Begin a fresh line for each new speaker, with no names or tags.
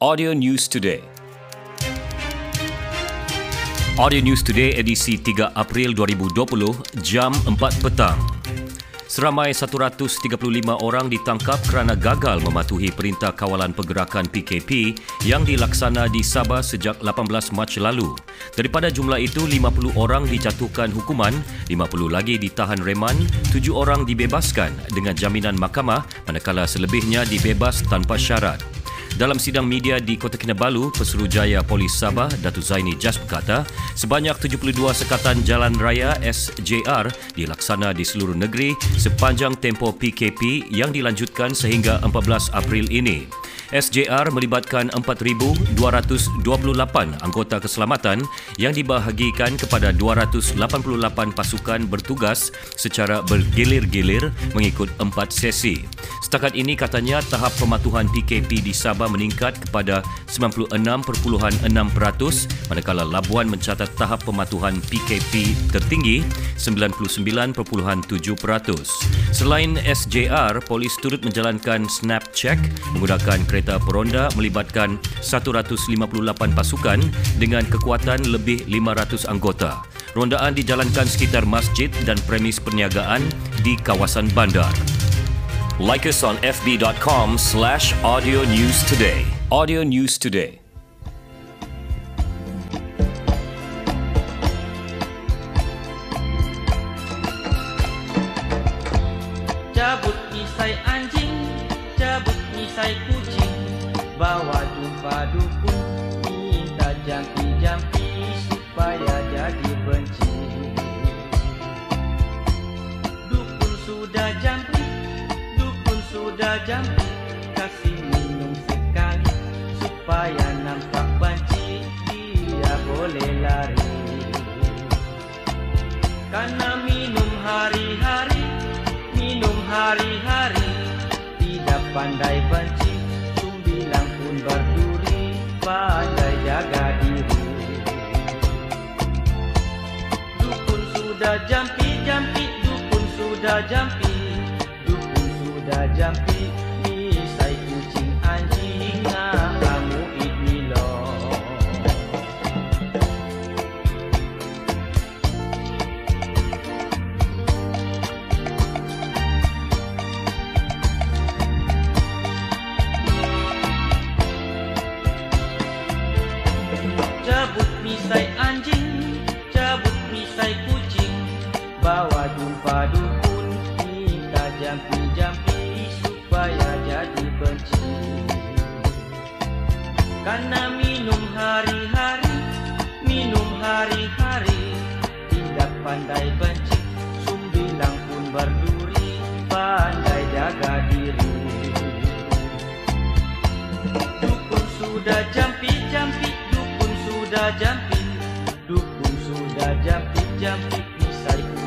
Audio News Today. Audio News Today edisi 3 April 2020 jam 4 petang. Seramai 135 orang ditangkap kerana gagal mematuhi Perintah Kawalan Pergerakan PKP yang dilaksana di Sabah sejak 18 Mac lalu. Daripada jumlah itu, 50 orang dijatuhkan hukuman, 50 lagi ditahan reman, 7 orang dibebaskan dengan jaminan mahkamah manakala selebihnya dibebas tanpa syarat. Dalam sidang media di Kota Kinabalu, Pesuruhjaya Polis Sabah, Datuk Zaini Jas berkata, sebanyak 72 sekatan jalan raya SJR dilaksana di seluruh negeri sepanjang tempoh PKP yang dilanjutkan sehingga 14 April ini. SJR melibatkan 4,228 anggota keselamatan yang dibahagikan kepada 288 pasukan bertugas secara bergilir-gilir mengikut empat sesi. Setakat ini katanya tahap pematuhan PKP di Sabah meningkat kepada 96.6% manakala Labuan mencatat tahap pematuhan PKP tertinggi 99.7%. Selain SJR, polis turut menjalankan snap check menggunakan kereta kereta peronda melibatkan 158 pasukan dengan kekuatan lebih 500 anggota. Rondaan dijalankan sekitar masjid dan premis perniagaan di kawasan bandar. Like us on fb.com slash audio news today. Audio News Today.
Cabut misai anjing, cabut misai kucing bawa jumpa dukun. Minta jampi-jampi supaya jadi benci. Dukun sudah jampi, dukun sudah jampi. Kasih minum sekali supaya nampak benci. Dia boleh lari. Karena minum hari-hari, minum hari-hari Tidak pandai benci pandai jaga diri. Dukun sudah jampi jampi. Dukun sudah jampi Dukun sudah jampi anjing, cabut misai kucing, bawa jumpa dukun, minta jampi-jampi supaya jadi benci. Karena minum hari-hari, minum hari-hari, tidak pandai benci, sumbilang pun berduri, pandai jaga diri. Dukun sudah jampi-jampi dukun sudah jampi jam itu saja.